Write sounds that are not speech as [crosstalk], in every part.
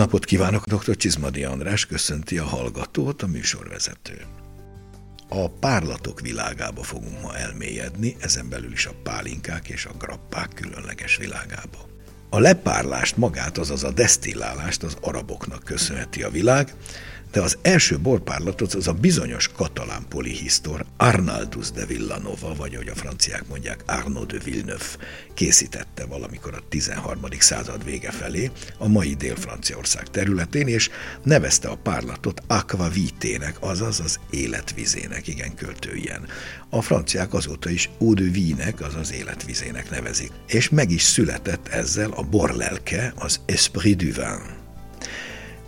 Napot kívánok, dr. Csizmadi András köszönti a hallgatót, a műsorvezető. A párlatok világába fogunk ma elmélyedni, ezen belül is a pálinkák és a grappák különleges világába. A lepárlást magát, azaz a desztillálást az araboknak köszönheti a világ, de az első borpárlatot az a bizonyos katalán polihisztor Arnaldus de Villanova, vagy ahogy a franciák mondják Arnaud de Villeneuve készítette valamikor a 13. század vége felé a mai Dél-Franciaország területén, és nevezte a párlatot Aqua Vitének, azaz az életvizének, igen költő ilyen. A franciák azóta is Eau de Vie-nek, azaz életvizének nevezik. És meg is született ezzel a borlelke, az Esprit du Vin.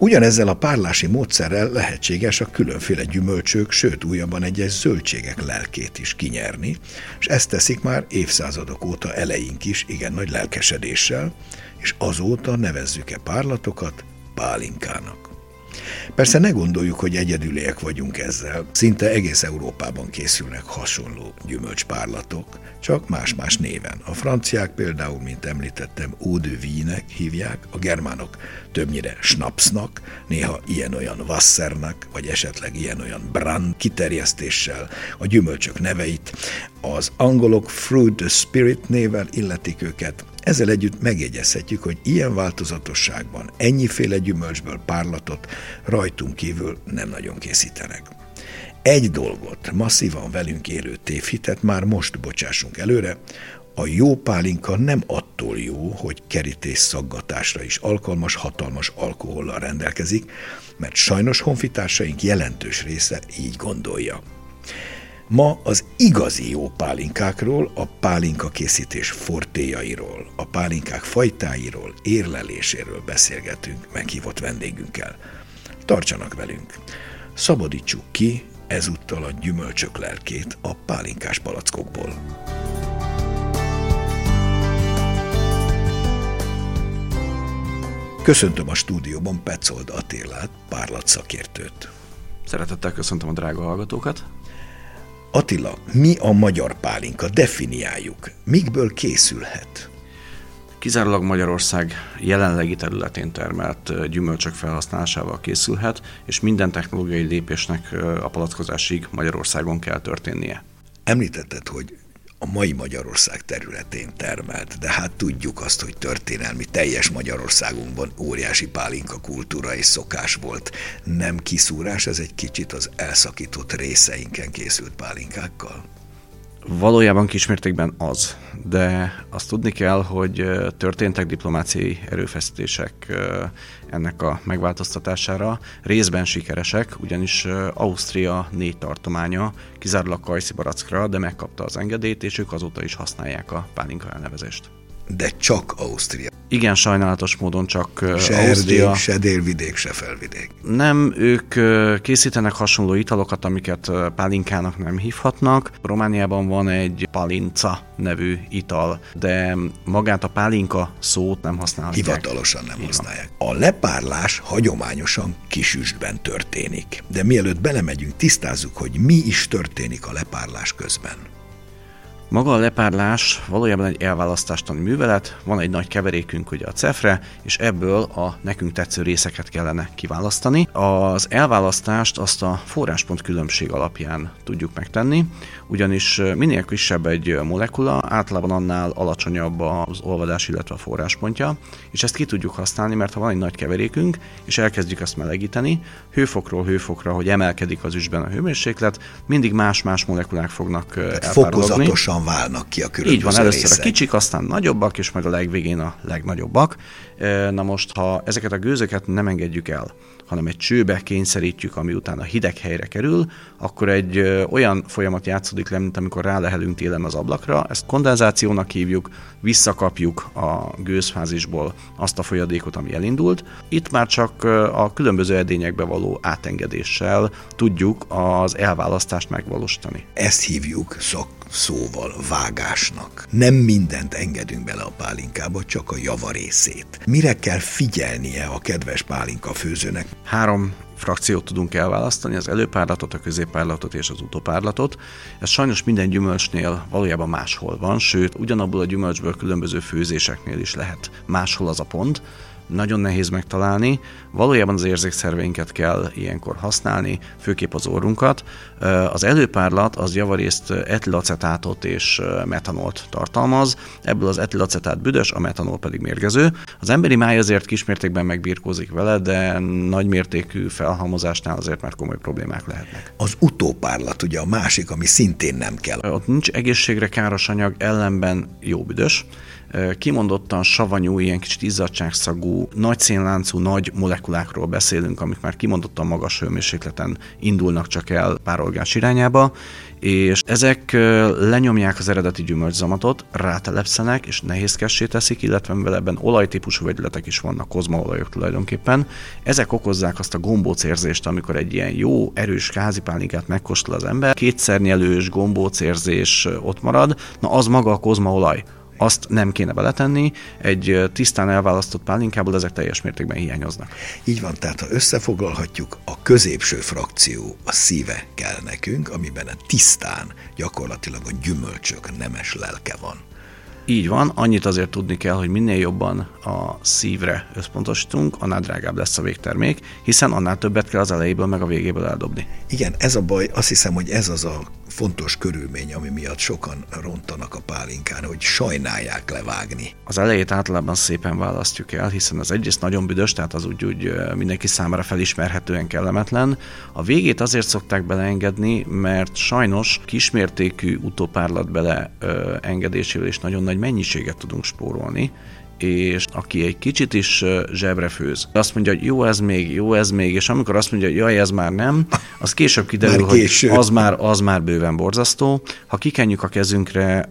Ugyanezzel a párlási módszerrel lehetséges a különféle gyümölcsök, sőt újabban egyes zöldségek lelkét is kinyerni, és ezt teszik már évszázadok óta eleink is igen nagy lelkesedéssel, és azóta nevezzük-e párlatokat pálinkának. Persze ne gondoljuk, hogy egyedüliek vagyunk ezzel. Szinte egész Európában készülnek hasonló gyümölcspárlatok, csak más-más néven. A franciák például, mint említettem, eau de hívják, a germánok többnyire schnapsnak, néha ilyen-olyan wassernak, vagy esetleg ilyen-olyan brand kiterjesztéssel a gyümölcsök neveit. Az angolok fruit spirit nével illetik őket, ezzel együtt megjegyezhetjük, hogy ilyen változatosságban ennyiféle gyümölcsből párlatot rajtunk kívül nem nagyon készítenek. Egy dolgot, masszívan velünk élő tévhitet már most bocsássunk előre, a jó pálinka nem attól jó, hogy kerítés szaggatásra is alkalmas, hatalmas alkohollal rendelkezik, mert sajnos honfitársaink jelentős része így gondolja. Ma az igazi jó pálinkákról, a pálinka készítés fortéjairól, a pálinkák fajtáiról, érleléséről beszélgetünk meghívott vendégünkkel. Tartsanak velünk! Szabadítsuk ki ezúttal a gyümölcsök lelkét a pálinkás palackokból. Köszöntöm a stúdióban Petzold Attélát, párlatszakértőt. Szeretettel köszöntöm a drága hallgatókat. Attila, mi a magyar pálinka? Definiáljuk. Mikből készülhet? Kizárólag Magyarország jelenlegi területén termelt gyümölcsök felhasználásával készülhet, és minden technológiai lépésnek a palackozásig Magyarországon kell történnie. Említetted, hogy a mai Magyarország területén termelt, de hát tudjuk azt, hogy történelmi teljes Magyarországunkban óriási pálinka kultúra és szokás volt. Nem kiszúrás, ez egy kicsit az elszakított részeinken készült pálinkákkal? Valójában kismértékben az, de azt tudni kell, hogy történtek diplomáciai erőfeszítések ennek a megváltoztatására. Részben sikeresek, ugyanis Ausztria négy tartománya kizárólag kajszi barackra, de megkapta az engedélyt, és ők azóta is használják a pálinka elnevezést. De csak Ausztria. Igen, sajnálatos módon csak se Ausztria. Erdély, se délvidék, se felvidék. Nem, ők készítenek hasonló italokat, amiket pálinkának nem hívhatnak. Romániában van egy palinca nevű ital, de magát a pálinka szót nem használják. Hivatalosan nem Igen. használják. A lepárlás hagyományosan kisüstben történik. De mielőtt belemegyünk, tisztázzuk, hogy mi is történik a lepárlás közben. Maga a lepárlás valójában egy elválasztástani művelet, van egy nagy keverékünk ugye a cefre, és ebből a nekünk tetsző részeket kellene kiválasztani. Az elválasztást azt a forráspont különbség alapján tudjuk megtenni, ugyanis minél kisebb egy molekula, általában annál alacsonyabb az olvadás, illetve a forráspontja, és ezt ki tudjuk használni, mert ha van egy nagy keverékünk, és elkezdjük azt melegíteni, hőfokról hőfokra, hogy emelkedik az üstben a hőmérséklet, mindig más-más molekulák fognak Fokozatosan válnak ki a különböző Így van, először részek. a kicsik, aztán nagyobbak, és majd a legvégén a legnagyobbak. Na most, ha ezeket a gőzöket nem engedjük el, hanem egy csőbe kényszerítjük, ami utána hideg helyre kerül, akkor egy olyan folyamat játszódik le, mint amikor rálehelünk télen az ablakra. Ezt kondenzációnak hívjuk, visszakapjuk a gőzfázisból azt a folyadékot, ami elindult. Itt már csak a különböző edényekbe való átengedéssel tudjuk az elválasztást megvalósítani. Ezt hívjuk szok szóval vágásnak. Nem mindent engedünk bele a pálinkába, csak a javarészét. Mire kell figyelnie a kedves pálinka főzőnek? Három frakciót tudunk elválasztani, az előpárlatot, a középpárlatot és az utópárlatot. Ez sajnos minden gyümölcsnél valójában máshol van, sőt, ugyanabból a gyümölcsből különböző főzéseknél is lehet máshol az a pont, nagyon nehéz megtalálni. Valójában az érzékszerveinket kell ilyenkor használni, főképp az orrunkat. Az előpárlat az javarészt etilacetátot és metanolt tartalmaz, ebből az etilacetát büdös, a metanol pedig mérgező. Az emberi máj azért kismértékben megbírkózik vele, de nagymértékű felhalmozásnál azért már komoly problémák lehetnek. Az utópárlat ugye a másik, ami szintén nem kell. Ott nincs egészségre káros anyag, ellenben jó büdös kimondottan savanyú, ilyen kicsit izzadságszagú, nagy szénláncú, nagy molekulákról beszélünk, amik már kimondottan magas hőmérsékleten indulnak csak el párolgás irányába, és ezek lenyomják az eredeti gyümölcszamatot, rátelepszenek, és nehézkessé teszik, illetve mivel ebben olajtípusú vegyületek is vannak, kozmaolajok tulajdonképpen, ezek okozzák azt a gombócérzést, amikor egy ilyen jó, erős kázipálinkát megkóstol az ember, kétszernyelős gombócérzés ott marad, na az maga a kozmaolaj azt nem kéne beletenni, egy tisztán elválasztott pálinkából ezek teljes mértékben hiányoznak. Így van, tehát ha összefoglalhatjuk, a középső frakció, a szíve kell nekünk, amiben a tisztán gyakorlatilag a gyümölcsök nemes lelke van. Így van, annyit azért tudni kell, hogy minél jobban a szívre összpontosítunk, annál drágább lesz a végtermék, hiszen annál többet kell az elejéből meg a végéből eldobni. Igen, ez a baj, azt hiszem, hogy ez az a fontos körülmény, ami miatt sokan rontanak a pálinkán, hogy sajnálják levágni. Az elejét általában szépen választjuk el, hiszen az egyrészt nagyon büdös, tehát az úgy, úgy mindenki számára felismerhetően kellemetlen. A végét azért szokták beleengedni, mert sajnos kismértékű utópárlat beleengedésével is nagyon nagy mennyiséget tudunk spórolni, és aki egy kicsit is zsebre főz, azt mondja, hogy jó ez még, jó ez még, és amikor azt mondja, hogy jaj, ez már nem, [laughs] az később kiderül, már hogy az már, az már bőven borzasztó. Ha kikenjük a kezünkre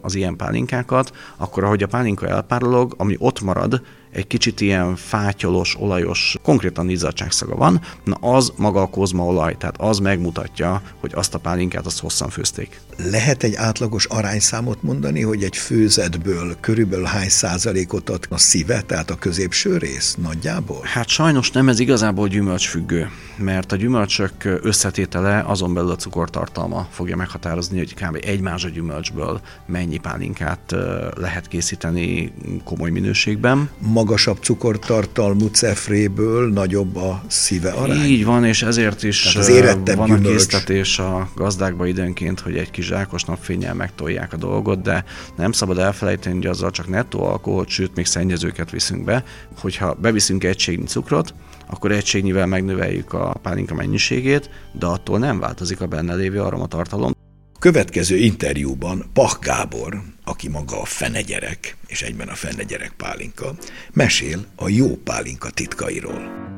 az ilyen pálinkákat, akkor ahogy a pálinka elpárolog, ami ott marad, egy kicsit ilyen fátyolos, olajos, konkrétan izzadságszaga van, na az maga a kozmaolaj, tehát az megmutatja, hogy azt a pálinkát azt hosszan főzték. Lehet egy átlagos arányszámot mondani, hogy egy főzetből körülbelül hány százalékot ad a szíve, tehát a középső rész nagyjából? Hát sajnos nem ez igazából gyümölcsfüggő, mert a gyümölcsök összetétele azon belül a cukortartalma fogja meghatározni, hogy kb. egy mázsa gyümölcsből mennyi pálinkát lehet készíteni komoly minőségben. Ma magasabb cukortartalmú cefréből nagyobb a szíve arány. Így van, és ezért is az van gyümölcs. a késztetés a gazdákba időnként, hogy egy kis zsákos napfényel megtolják a dolgot, de nem szabad elfelejteni, hogy azzal csak nettó alkoholt, sőt, még szennyezőket viszünk be. Hogyha beviszünk egységnyi cukrot, akkor egységnyivel megnöveljük a pálinka mennyiségét, de attól nem változik a benne lévő aromatartalom. Következő interjúban Pach Gábor, aki maga a fenegyerek, és egyben a fenegyerek pálinka, mesél a jó pálinka titkairól.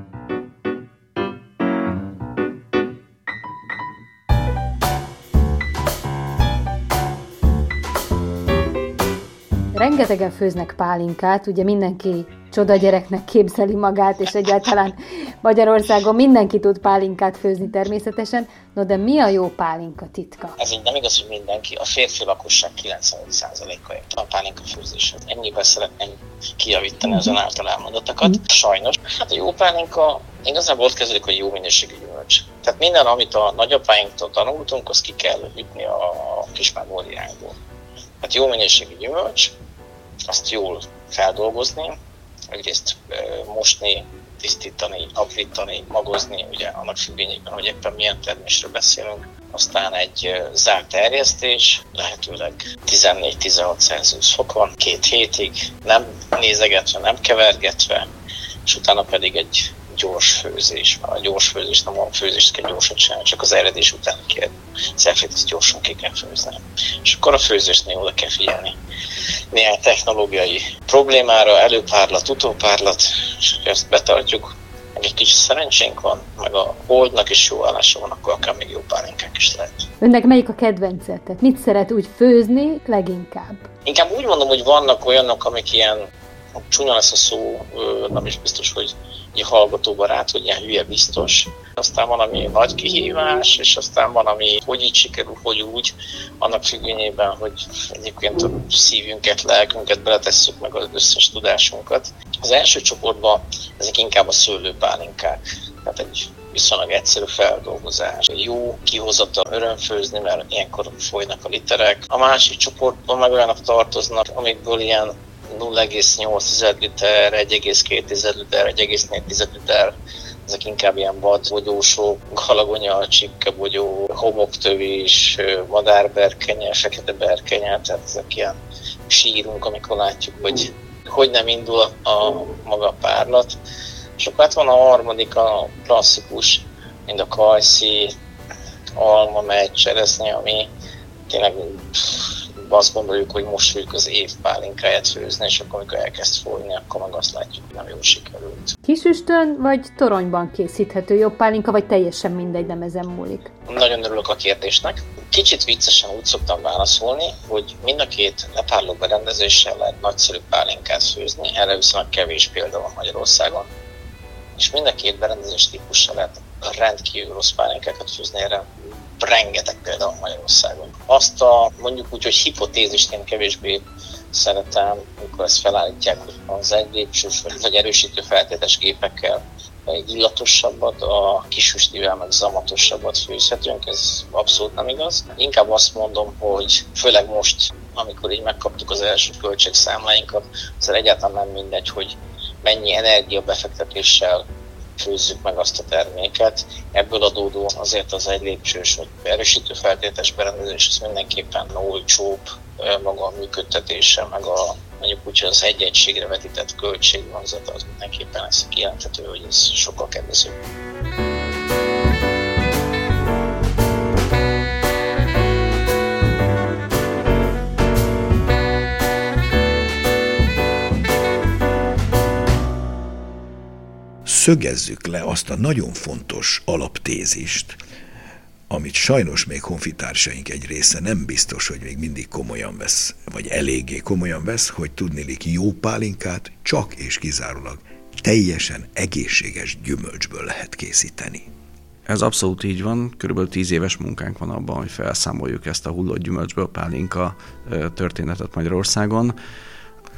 rengetegen főznek pálinkát, ugye mindenki csoda gyereknek képzeli magát, és egyáltalán Magyarországon mindenki tud pálinkát főzni természetesen. No, de mi a jó pálinka titka? Ez így nem igaz, hogy mindenki. A férfi lakosság 95%-a ért a pálinka főzéshez. Ennyiben szeretném kijavítani az ön által elmondottakat. Mm. Sajnos. Hát a jó pálinka igazából ott kezdődik, hogy jó minőségű gyümölcs. Tehát minden, amit a nagyapáinktól tanultunk, azt ki kell ütni a kis megóriánkból. Hát jó minőségű gyümölcs, azt jól feldolgozni, egyrészt mosni, tisztítani, aprítani, magozni, ugye annak függvényében, hogy éppen milyen termésről beszélünk. Aztán egy zárt terjesztés, lehetőleg 14-16 Celsius fokon, két hétig, nem nézegetve, nem kevergetve, és utána pedig egy gyors főzés, mert a gyors főzés nem a főzést kell gyorsan csinálni, csak az eredés után kell szelfét, ezt gyorsan ki kell főzni. És akkor a főzésnél oda kell figyelni. Néhány technológiai problémára, előpárlat, utópárlat, és ha ezt betartjuk, meg egy kis szerencsénk van, meg a holdnak is jó állása van, akkor akár még jó pálinkák is lehet. Önnek melyik a kedvence? Tehát mit szeret úgy főzni leginkább? Inkább úgy mondom, hogy vannak olyanok, amik ilyen csúnya lesz a szó, nem is biztos, hogy egy hallgatóbarát, hogy ilyen hülye biztos. Aztán van, ami nagy kihívás, és aztán van, ami hogy így sikerül, hogy úgy, annak függvényében, hogy egyébként a szívünket, lelkünket beletesszük meg az összes tudásunkat. Az első csoportban ezek inkább a szőlőpálinkák. Tehát egy viszonylag egyszerű feldolgozás. Jó kihozata örömfőzni, mert ilyenkor folynak a literek. A másik csoportban meg olyanok tartoznak, amikből ilyen 0,8 liter, 1,2 liter, 1,4 liter, ezek inkább ilyen vadbogyósok, galagonya, csipkebogyó, homoktövés, madárberkenye, fekete berkenye, tehát ezek ilyen sírunk, amikor látjuk, hogy hogy nem indul a maga párlat. És akkor hát van a harmadik, a klasszikus, mind a kajszi, alma, megy, cseresznye, ami tényleg azt gondoljuk, hogy most fogjuk az év pálinkáját főzni, és akkor amikor elkezd folyni, akkor meg azt látjuk, hogy nem jól sikerült. Kisüstön vagy toronyban készíthető jobb pálinka, vagy teljesen mindegy, nem ezen múlik? Nagyon örülök a kérdésnek. Kicsit viccesen úgy szoktam válaszolni, hogy mind a két lepárló berendezéssel lehet nagyszerű pálinkát főzni, erre viszonylag kevés példa van Magyarországon. És mind a két berendezés típussal lehet rendkívül rossz pálinkákat főzni, erre rengeteg példa Magyarországon. Azt a mondjuk úgy, hogy hipotézist én kevésbé szeretem, amikor ezt felállítják az egy lépcsős vagy erősítő feltétes gépekkel illatosabbat, a kisüstivel meg zamatosabbat főzhetünk, ez abszolút nem igaz. Inkább azt mondom, hogy főleg most, amikor így megkaptuk az első költségszámláinkat, azért egyáltalán nem mindegy, hogy mennyi energia befektetéssel főzzük meg azt a terméket. Ebből adódó azért az egy lépcsős vagy erősítő feltétes berendezés, ez mindenképpen olcsóbb maga a működtetése, meg a mondjuk úgy, hogy az egy egységre vetített költségvonzata, az mindenképpen ez kijelenthető, hogy ez sokkal kedvezőbb. Szögezzük le azt a nagyon fontos alaptézist, amit sajnos még honfitársaink egy része nem biztos, hogy még mindig komolyan vesz, vagy eléggé komolyan vesz, hogy tudnélik jó pálinkát csak és kizárólag teljesen egészséges gyümölcsből lehet készíteni. Ez abszolút így van, körülbelül tíz éves munkánk van abban, hogy felszámoljuk ezt a hullott gyümölcsből pálinka történetet Magyarországon.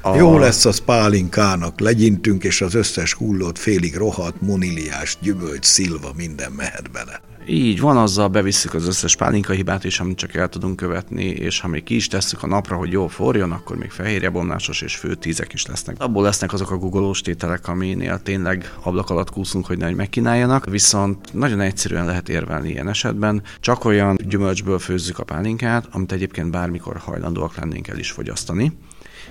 A... Jó lesz az pálinkának, legyintünk, és az összes hullott, félig rohadt, moniliás, gyümölcs, szilva, minden mehet bele. Így van, azzal bevisszük az összes pálinka hibát is, amit csak el tudunk követni, és ha még ki is tesszük a napra, hogy jól forjon, akkor még fehérjebomlásos és fő tízek is lesznek. Abból lesznek azok a googolós tételek, aminél tényleg ablak alatt kúszunk, hogy nehogy megkínáljanak, viszont nagyon egyszerűen lehet érvelni ilyen esetben. Csak olyan gyümölcsből főzzük a pálinkát, amit egyébként bármikor hajlandóak lennénk el is fogyasztani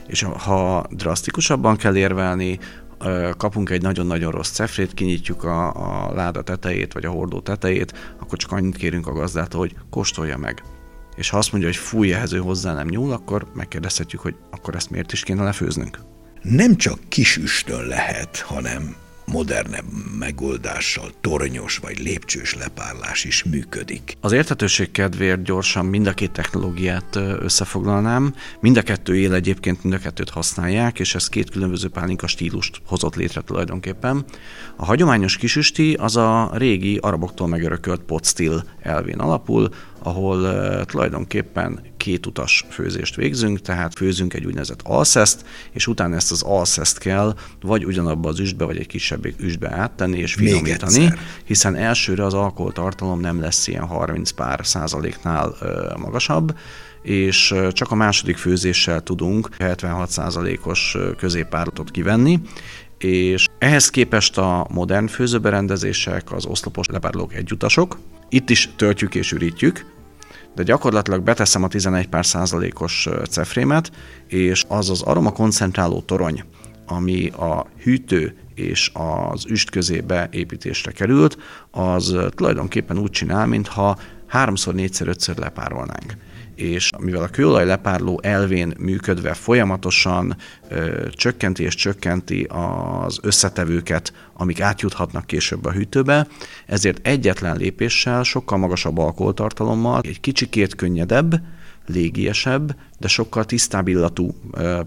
és ha drasztikusabban kell érvelni, kapunk egy nagyon-nagyon rossz cefrét, kinyitjuk a, a láda tetejét, vagy a hordó tetejét, akkor csak annyit kérünk a gazdától, hogy kóstolja meg. És ha azt mondja, hogy fúj, ehhez ő hozzá nem nyúl, akkor megkérdezhetjük, hogy akkor ezt miért is kéne lefőznünk. Nem csak kis üstön lehet, hanem modernebb megoldással tornyos vagy lépcsős lepárlás is működik. Az érthetőség kedvéért gyorsan mind a két technológiát összefoglalnám. Mind a kettő él egyébként, mind a kettőt használják, és ez két különböző pálinka stílust hozott létre tulajdonképpen. A hagyományos kisüsti az a régi araboktól megörökölt pot stil elvén alapul, ahol uh, tulajdonképpen két utas főzést végzünk, tehát főzünk egy úgynevezett alszeszt, és utána ezt az alszeszt kell vagy ugyanabba az üstbe, vagy egy kisebb üstbe áttenni és finomítani, hiszen elsőre az alkoholtartalom nem lesz ilyen 30 pár százaléknál uh, magasabb, és csak a második főzéssel tudunk 76%-os középpárlatot kivenni, és ehhez képest a modern főzőberendezések, az oszlopos lepárlók egyutasok, itt is töltjük és ürítjük, de gyakorlatilag beteszem a 11 pár százalékos cefrémet, és az az aroma koncentráló torony, ami a hűtő és az üst közébe építésre került, az tulajdonképpen úgy csinál, mintha háromszor, négyszer, ötször lepárolnánk és mivel a kőolaj lepárló elvén működve folyamatosan ö, csökkenti és csökkenti az összetevőket, amik átjuthatnak később a hűtőbe, ezért egyetlen lépéssel, sokkal magasabb alkoholtartalommal, egy kicsikét könnyedebb, légiesebb, de sokkal tisztább illatú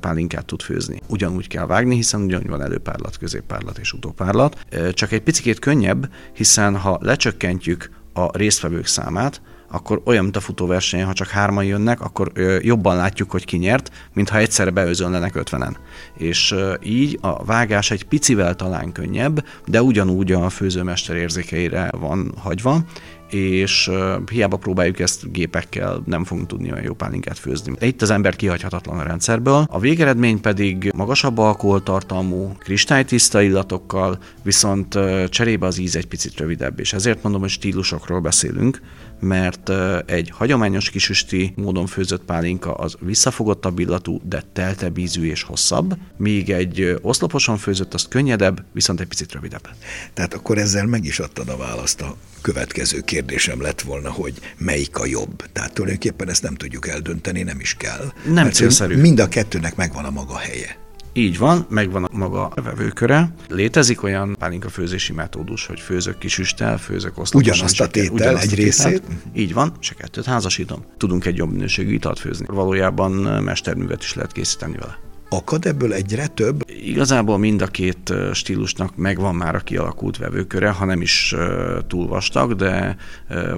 pálinkát tud főzni. Ugyanúgy kell vágni, hiszen ugyanúgy van előpárlat, középpárlat és utópárlat. Csak egy picit könnyebb, hiszen ha lecsökkentjük a résztvevők számát, akkor olyan, mint a futóverseny, ha csak hárman jönnek, akkor jobban látjuk, hogy ki nyert, mint ha egyszerre beözönlenek ötvenen. És így a vágás egy picivel talán könnyebb, de ugyanúgy a főzőmester érzékeire van hagyva, és hiába próbáljuk ezt gépekkel, nem fogunk tudni olyan jó pálinkát főzni. Itt az ember kihagyhatatlan a rendszerből. A végeredmény pedig magasabb alkoholtartalmú, kristálytiszta illatokkal, viszont cserébe az íz egy picit rövidebb, és ezért mondom, hogy stílusokról beszélünk, mert egy hagyományos kisüsti módon főzött pálinka az visszafogottabb illatú, de teltebb ízű és hosszabb, míg egy oszloposan főzött az könnyedebb, viszont egy picit rövidebb. Tehát akkor ezzel meg is adtad a választ. A következő kérdésem lett volna, hogy melyik a jobb. Tehát tulajdonképpen ezt nem tudjuk eldönteni, nem is kell. Nem célszerű. Mind a kettőnek megvan a maga helye. Így van, megvan a maga vevőköre. Létezik olyan pálinka főzési metódus, hogy főzök kis üstel, főzök oszloposan. Ugyanazt a tétel, ugyanazt egy a részét? Így van, se kettőt házasítom. Tudunk egy jobb minőségű italt főzni. Valójában mesterművet is lehet készíteni vele. Akad ebből egyre több? Igazából mind a két stílusnak megvan már a kialakult vevőköre, ha nem is túl vastag, de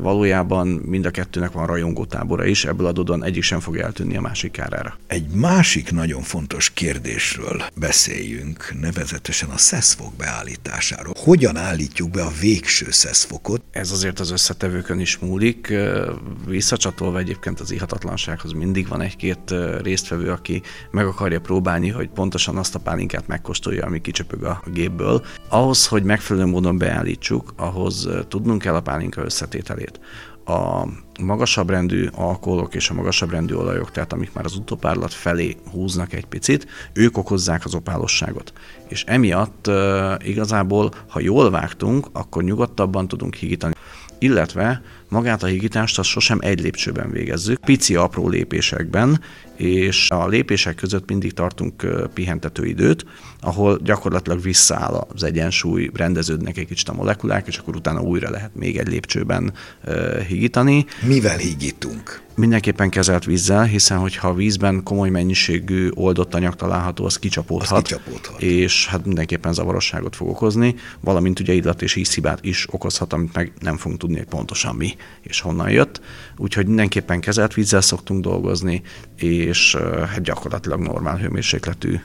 valójában mind a kettőnek van rajongó tábora is, ebből adódóan egyik sem fog eltűnni a másik kárára. Egy másik nagyon fontos kérdésről beszéljünk, nevezetesen a szeszfok beállításáról. Hogyan állítjuk be a végső szeszfokot? Ez azért az összetevőkön is múlik. Visszacsatolva egyébként az ihatatlansághoz mindig van egy-két résztvevő, aki meg akarja próbálni próbálni, hogy pontosan azt a pálinkát megkóstolja, ami kicsöpög a gépből. Ahhoz, hogy megfelelő módon beállítsuk, ahhoz tudnunk kell a pálinka összetételét. A magasabb rendű alkoholok és a magasabb rendű olajok, tehát amik már az utópárlat felé húznak egy picit, ők okozzák az opálosságot. És emiatt igazából, ha jól vágtunk, akkor nyugodtabban tudunk higítani illetve magát a higítást azt sosem egy lépcsőben végezzük, pici apró lépésekben, és a lépések között mindig tartunk pihentető időt, ahol gyakorlatilag visszaáll az egyensúly, rendeződnek egy kicsit a molekulák, és akkor utána újra lehet még egy lépcsőben higítani. Mivel higítunk? Mindenképpen kezelt vízzel, hiszen hogyha a vízben komoly mennyiségű oldott anyag található, az kicsapódhat, az kicsapódhat. és hát mindenképpen zavarosságot fog okozni, valamint ugye illat és ízhibát is okozhat, amit meg nem fogunk tudni, hogy pontosan mi és honnan jött. Úgyhogy mindenképpen kezelt vízzel szoktunk dolgozni, és hát gyakorlatilag normál hőmérsékletű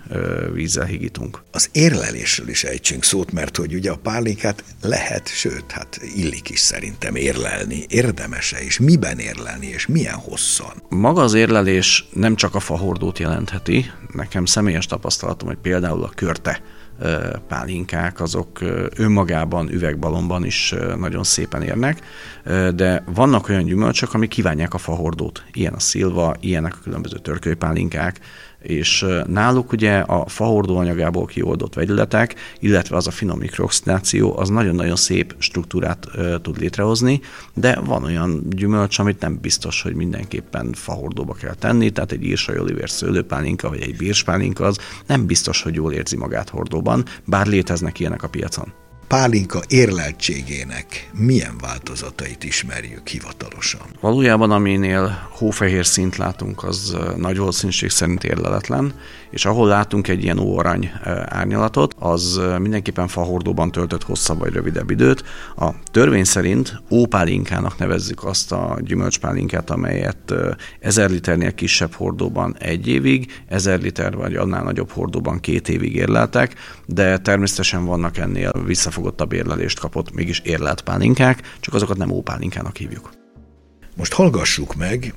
vízzel higítunk. Az érlelésről is ejtsünk szót, mert hogy ugye a pálinkát lehet, sőt, hát illik is szerintem érlelni. Érdemese és miben érlelni, és milyen hosszan? Maga az érlelés nem csak a fahordót jelentheti. Nekem személyes tapasztalatom, hogy például a körte pálinkák, azok önmagában üvegbalomban is nagyon szépen érnek, de vannak olyan gyümölcsök, amik kívánják a fahordót. Ilyen a szilva, ilyenek a különböző törkölypálinkák, és náluk ugye a fahordó anyagából kioldott vegyületek, illetve az a finom mikrooxidáció, az nagyon-nagyon szép struktúrát ö, tud létrehozni, de van olyan gyümölcs, amit nem biztos, hogy mindenképpen fahordóba kell tenni, tehát egy írsai oliver szőlőpálinka, vagy egy bírspálinka az nem biztos, hogy jól érzi magát hordóban, bár léteznek ilyenek a piacon pálinka érleltségének milyen változatait ismerjük hivatalosan? Valójában aminél hófehér szint látunk, az nagy valószínűség szerint érleletlen, és ahol látunk egy ilyen óarany árnyalatot, az mindenképpen fahordóban töltött hosszabb vagy rövidebb időt. A törvény szerint ópálinkának nevezzük azt a gyümölcspálinkát, amelyet 1000 liternél kisebb hordóban egy évig, 1000 liter vagy annál nagyobb hordóban két évig érleltek, de természetesen vannak ennél visszafogottabb érlelést kapott, mégis érlelt pálinkák, csak azokat nem ópálinkának hívjuk. Most hallgassuk meg,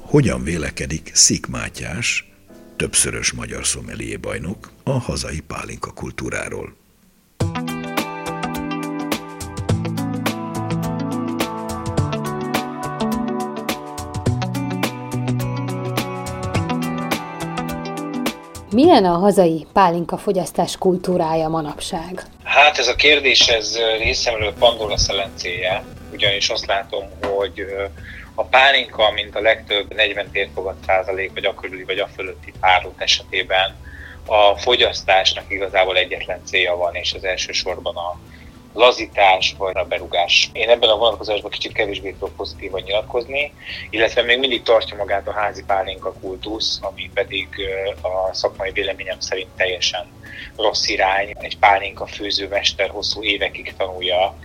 hogyan vélekedik Szik Mátyás, többszörös magyar szomelié bajnok a hazai pálinka kultúráról. Milyen a hazai pálinka fogyasztás kultúrája manapság? Hát ez a kérdés, ez részemről Pandora szelencéje, ugyanis azt látom, hogy a pálinka, mint a legtöbb 40 térfogat százalék, vagy a körüli, vagy a fölötti párlót esetében a fogyasztásnak igazából egyetlen célja van, és az elsősorban a lazítás vagy a berugás. Én ebben a vonatkozásban kicsit kevésbé tudok pozitívan nyilatkozni, illetve még mindig tartja magát a házi pálinka kultusz, ami pedig a szakmai véleményem szerint teljesen rossz irány. Egy pálinka főzőmester hosszú évekig tanulja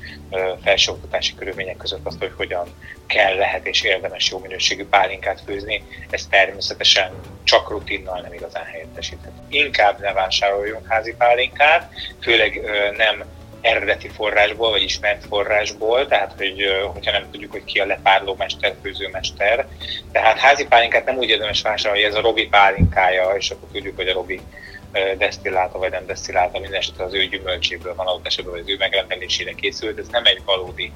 felsőoktatási körülmények között azt, hogy hogyan kell, lehet és érdemes jó minőségű pálinkát főzni. Ez természetesen csak rutinnal nem igazán helyettesíthető. Inkább ne vásároljunk házi pálinkát, főleg nem eredeti forrásból, vagy ismert forrásból, tehát hogy, hogyha nem tudjuk, hogy ki a lepárló mester, főzőmester. Tehát házi pálinkát nem úgy érdemes vásárolni, hogy ez a Robi pálinkája, és akkor tudjuk, hogy a Robi desztilláta vagy nem desztilláta, minden esetre az ő gyümölcséből van, adott esetben az ő megrendelésére készült, ez nem egy valódi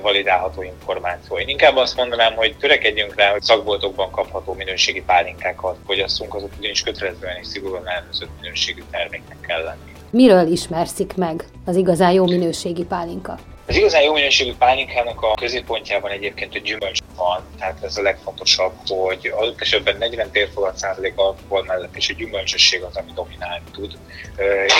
validálható információ. Én inkább azt mondanám, hogy törekedjünk rá, hogy szakboltokban kapható minőségi pálinkákat fogyasszunk, azok ugyanis kötelezően és szigorúan ellenőrzött minőségű terméknek kell lenni. Miről ismerszik meg az igazán jó minőségi pálinka? Az igazán jó minőségű pálinkának a középpontjában egyébként a gyümölcs van, tehát ez a legfontosabb, hogy adott esetben 40 térfogat százalék alkohol mellett és a gyümölcsösség az, ami dominálni tud,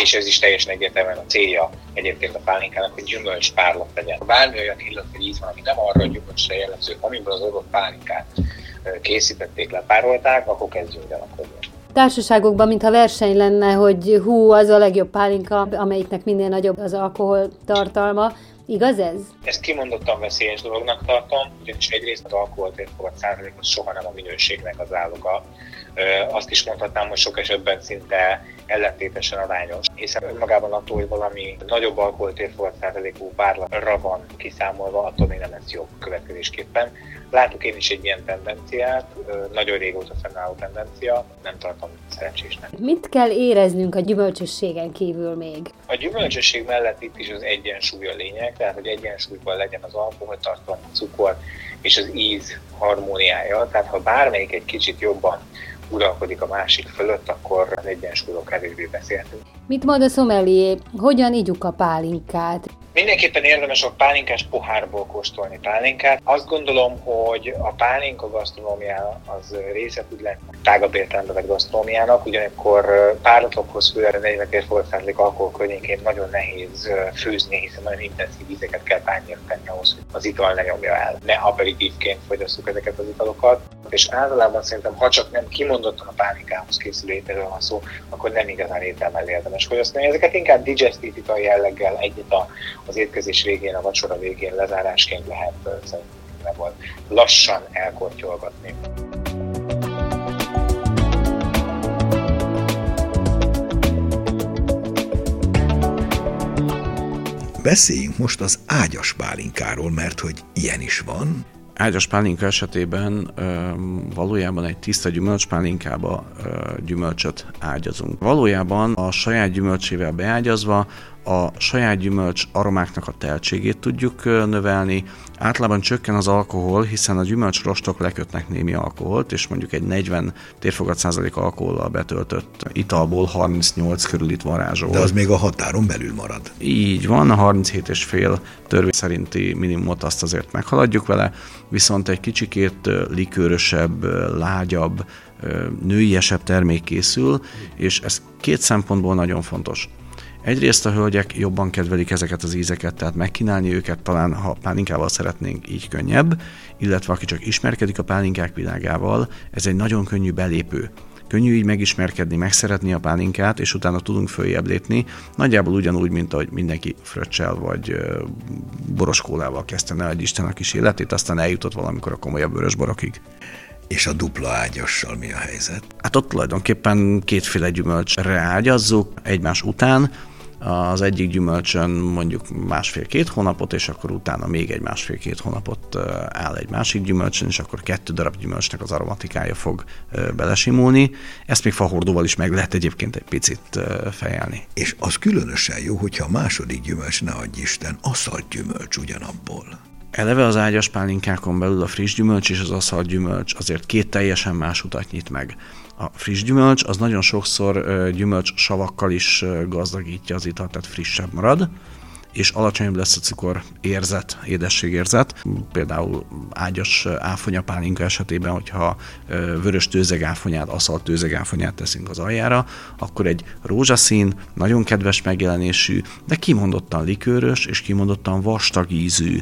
és ez is teljesen egyértelműen a célja egyébként a pálinkának, hogy gyümölcs párlat legyen. Bármi olyan illat vagy íz van, ami nem arra a gyümölcsre jellemző, amiből az adott pálinkát készítették, lepárolták, akkor kezdjünk gyanakodni társaságokban, mintha verseny lenne, hogy hú, az a legjobb pálinka, amelyiknek minél nagyobb az alkohol tartalma. Igaz ez? Ezt kimondottan veszélyes dolognak tartom, ugyanis egyrészt az alkoholtérfogat százalék az soha nem a minőségnek az áloga. Azt is mondhatnám, hogy sok esetben szinte ellentétesen arányos, hiszen önmagában attól, hogy valami nagyobb alkoholtérfogat százalékú párlatra van kiszámolva, attól még nem lesz jobb következésképpen. Látok én is egy ilyen tendenciát, nagyon régóta fennálló tendencia, nem tartom szerencsésnek. Mit kell éreznünk a gyümölcsösségen kívül még? A gyümölcsösség mellett itt is az egyensúly a lényeg, tehát hogy egyensúlyban legyen az alkoholtartalom, a cukor és az íz harmóniája. Tehát ha bármelyik egy kicsit jobban uralkodik a másik fölött, akkor az egyensúlyról kevésbé beszélhetünk. Mit mond a szomelié? Hogyan ígyuk a pálinkát? Mindenképpen érdemes a pálinkás pohárból kóstolni pálinkát. Azt gondolom, hogy a pálinka gasztronómiája az része tud lenni tágabb értelemben vett gasztronómiának, ugyanakkor a 40 százalék alkohol környékén nagyon nehéz főzni, hiszen nagyon intenzív ízeket kell tenni ahhoz, hogy az ital ne nyomja el. Ne aperitívként fogyasszuk ezeket az italokat. És általában szerintem, ha csak nem kimondottan a pálinkához készülő ételről van szó, akkor nem igazán ételmel érdemes fogyasztani. Ezeket inkább digestivitai jelleggel egyet a az étkezés végén, a vacsora végén lezárásként lehet szerintem lassan elkortyolgatni. Beszéljünk most az ágyas pálinkáról, mert hogy ilyen is van, ágyas pálinka esetében ö, valójában egy tiszta gyümölcspálinkába ö, gyümölcsöt ágyazunk. Valójában a saját gyümölcsével beágyazva a saját gyümölcs aromáknak a teltségét tudjuk növelni. Általában csökken az alkohol, hiszen a gyümölcs rostok lekötnek némi alkoholt, és mondjuk egy 40 térfogat százalék alkohollal betöltött italból 38 körül itt varázsol. De az még a határon belül marad. Így van, a 37,5 törvény szerinti minimumot azt azért meghaladjuk vele, viszont egy kicsikét likőrösebb, lágyabb, nőiesebb termék készül, és ez két szempontból nagyon fontos. Egyrészt a hölgyek jobban kedvelik ezeket az ízeket, tehát megkínálni őket talán, ha pálinkával szeretnénk, így könnyebb, illetve aki csak ismerkedik a pálinkák világával, ez egy nagyon könnyű belépő. Könnyű így megismerkedni, megszeretni a pálinkát, és utána tudunk följebb lépni. Nagyjából ugyanúgy, mint ahogy mindenki fröccsel vagy boroskólával kezdte el egy Isten a kis életét, aztán eljutott valamikor a komolyabb vörösborokig. És a dupla ágyassal mi a helyzet? Hát ott tulajdonképpen kétféle gyümölcsre ágyazzuk egymás után, az egyik gyümölcsön mondjuk másfél-két hónapot, és akkor utána még egy másfél-két hónapot áll egy másik gyümölcsön, és akkor kettő darab gyümölcsnek az aromatikája fog belesimulni. Ezt még fahordóval is meg lehet egyébként egy picit fejelni. És az különösen jó, hogyha a második gyümölcs, ne adj Isten, aszalt gyümölcs ugyanabból. Eleve az ágyas pálinkákon belül a friss gyümölcs és az aszalt gyümölcs azért két teljesen más utat nyit meg. A friss gyümölcs az nagyon sokszor gyümölcs savakkal is gazdagítja az italt, tehát frissebb marad, és alacsonyabb lesz a cukor érzet, édességérzet. Például ágyas áfonyapálinka esetében, hogyha vörös tőzegáfonyát, aszalt tőzegáfonyát teszünk az aljára, akkor egy rózsaszín, nagyon kedves megjelenésű, de kimondottan likőrös és kimondottan vastag ízű,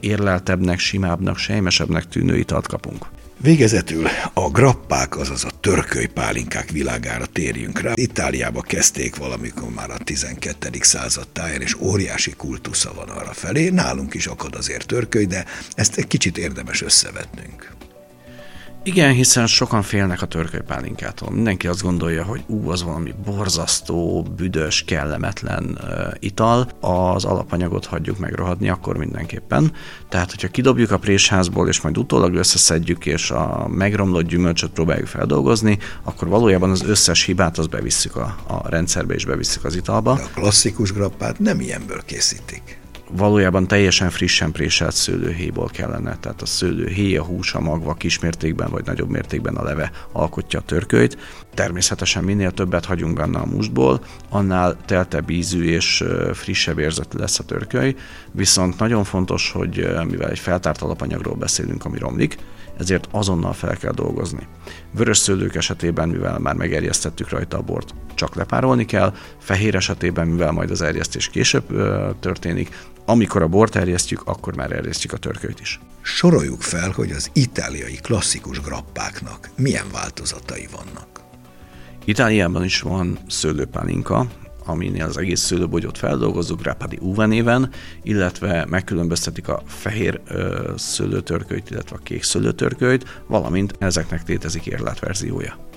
érleltebbnek, simábbnak, sejmesebbnek tűnő italt kapunk. Végezetül a grappák, azaz a törköly pálinkák világára térjünk rá. Itáliába kezdték valamikor már a 12. század táján, és óriási kultusza van arra felé. Nálunk is akad azért törköly, de ezt egy kicsit érdemes összevetnünk. Igen, hiszen sokan félnek a törkölypálinkától. Mindenki azt gondolja, hogy ú, az valami borzasztó, büdös, kellemetlen uh, ital. Az alapanyagot hagyjuk megrohadni akkor mindenképpen. Tehát, hogyha kidobjuk a présházból, és majd utólag összeszedjük, és a megromlott gyümölcsöt próbáljuk feldolgozni, akkor valójában az összes hibát az bevisszük a, a rendszerbe, és bevisszük az italba. De a klasszikus grappát nem ilyenből készítik valójában teljesen frissen préselt szőlőhéjból kellene, tehát a szőlőhéj, a hús, a magva kismértékben vagy nagyobb mértékben a leve alkotja a törkölyt. Természetesen minél többet hagyunk benne a mustból, annál teltebb ízű és frissebb érzetű lesz a törköly, viszont nagyon fontos, hogy mivel egy feltárt alapanyagról beszélünk, ami romlik, ezért azonnal fel kell dolgozni. Vörös szőlők esetében, mivel már megerjesztettük rajta a bort, csak lepárolni kell, fehér esetében, mivel majd az erjesztés később történik, amikor a bort erjesztjük, akkor már erjesztjük a törkölyt is. Soroljuk fel, hogy az itáliai klasszikus grappáknak milyen változatai vannak. Itáliában is van szőlőpálinka, aminél az egész szőlőbogyót feldolgozzuk, Rapadi Uva néven, illetve megkülönböztetik a fehér ö, szőlőtörkölyt, illetve a kék szőlőtörkölyt, valamint ezeknek létezik érletverziója.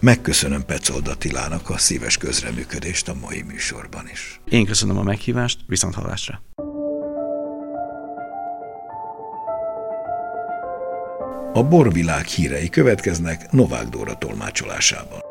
Megköszönöm Pecold Attilának a szíves közreműködést a mai műsorban is. Én köszönöm a meghívást, viszont hallásra! A borvilág hírei következnek Novák Dóra tolmácsolásában.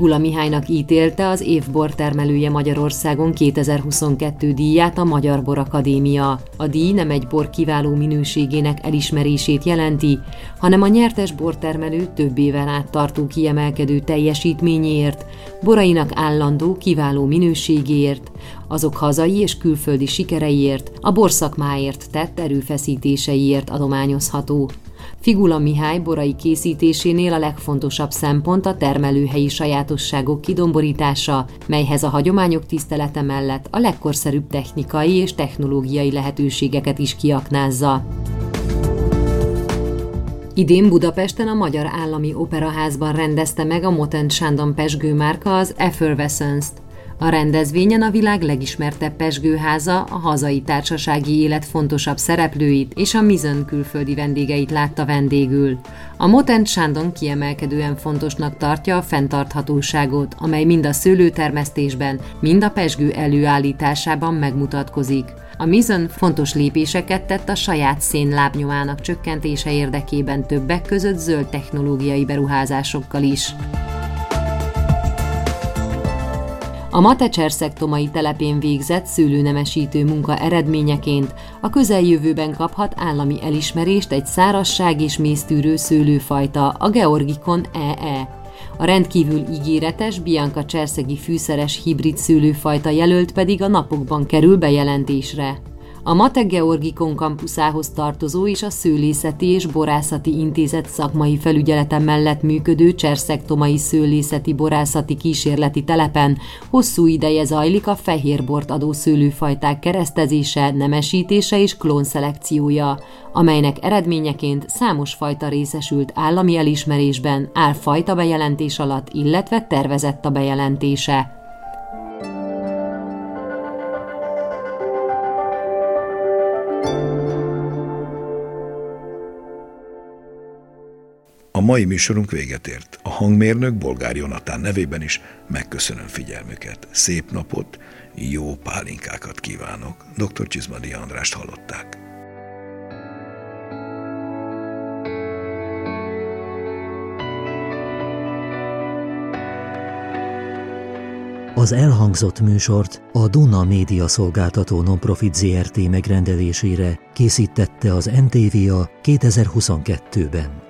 Figula Mihálynak ítélte az év bortermelője Magyarországon 2022 díját a Magyar Bor Akadémia. A díj nem egy bor kiváló minőségének elismerését jelenti, hanem a nyertes bortermelő több éven át tartó kiemelkedő teljesítményéért, borainak állandó, kiváló minőségéért, azok hazai és külföldi sikereiért, a borszakmáért tett erőfeszítéseiért adományozható. Figula Mihály borai készítésénél a legfontosabb szempont a termelőhelyi sajátosságok kidomborítása, melyhez a hagyományok tisztelete mellett a legkorszerűbb technikai és technológiai lehetőségeket is kiaknázza. Idén Budapesten a Magyar Állami Operaházban rendezte meg a Motent Sándon Pesgő márka az Effervescence-t, a rendezvényen a világ legismertebb pesgőháza a hazai társasági élet fontosabb szereplőit és a Mizön külföldi vendégeit látta vendégül. A Motent Sándon kiemelkedően fontosnak tartja a fenntarthatóságot, amely mind a szőlőtermesztésben, mind a pesgő előállításában megmutatkozik. A Mizön fontos lépéseket tett a saját szén lábnyomának csökkentése érdekében többek között zöld technológiai beruházásokkal is. A Mate Cserszektomai telepén végzett szőlőnemesítő munka eredményeként a közeljövőben kaphat állami elismerést egy szárasság és méztűrő szőlőfajta, a Georgikon EE. A rendkívül ígéretes Bianca Cserszegi fűszeres hibrid szőlőfajta jelölt pedig a napokban kerül bejelentésre. A Mate Georgikon kampuszához tartozó és a Szőlészeti és Borászati Intézet szakmai felügyelete mellett működő Cserszektomai Szőlészeti Borászati Kísérleti Telepen hosszú ideje zajlik a fehérbort adó szőlőfajták keresztezése, nemesítése és klónszelekciója, amelynek eredményeként számos fajta részesült állami elismerésben, áll fajta bejelentés alatt, illetve tervezett a bejelentése. A mai műsorunk véget ért. A hangmérnök Bolgár Jonatán nevében is megköszönöm figyelmüket. Szép napot, jó pálinkákat kívánok. Dr. Csizmadi Andrást hallották. Az elhangzott műsort a Duna Média Szolgáltató Nonprofit ZRT megrendelésére készítette az NTVA 2022-ben.